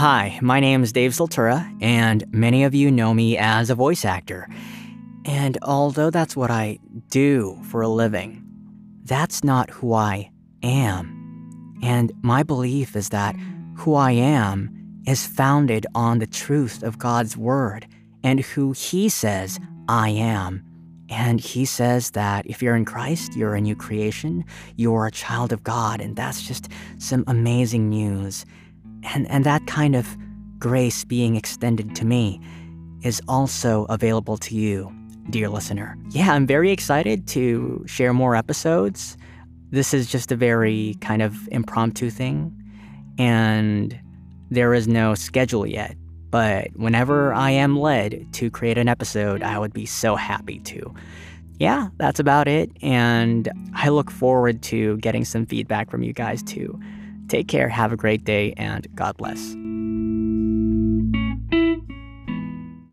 Hi, my name is Dave Siltura, and many of you know me as a voice actor. And although that's what I do for a living, that's not who I am. And my belief is that who I am is founded on the truth of God's Word and who He says I am. And He says that if you're in Christ, you're a new creation, you're a child of God, and that's just some amazing news. And, and that kind of grace being extended to me is also available to you, dear listener. Yeah, I'm very excited to share more episodes. This is just a very kind of impromptu thing, and there is no schedule yet. But whenever I am led to create an episode, I would be so happy to. Yeah, that's about it. And I look forward to getting some feedback from you guys too. Take care, have a great day, and God bless.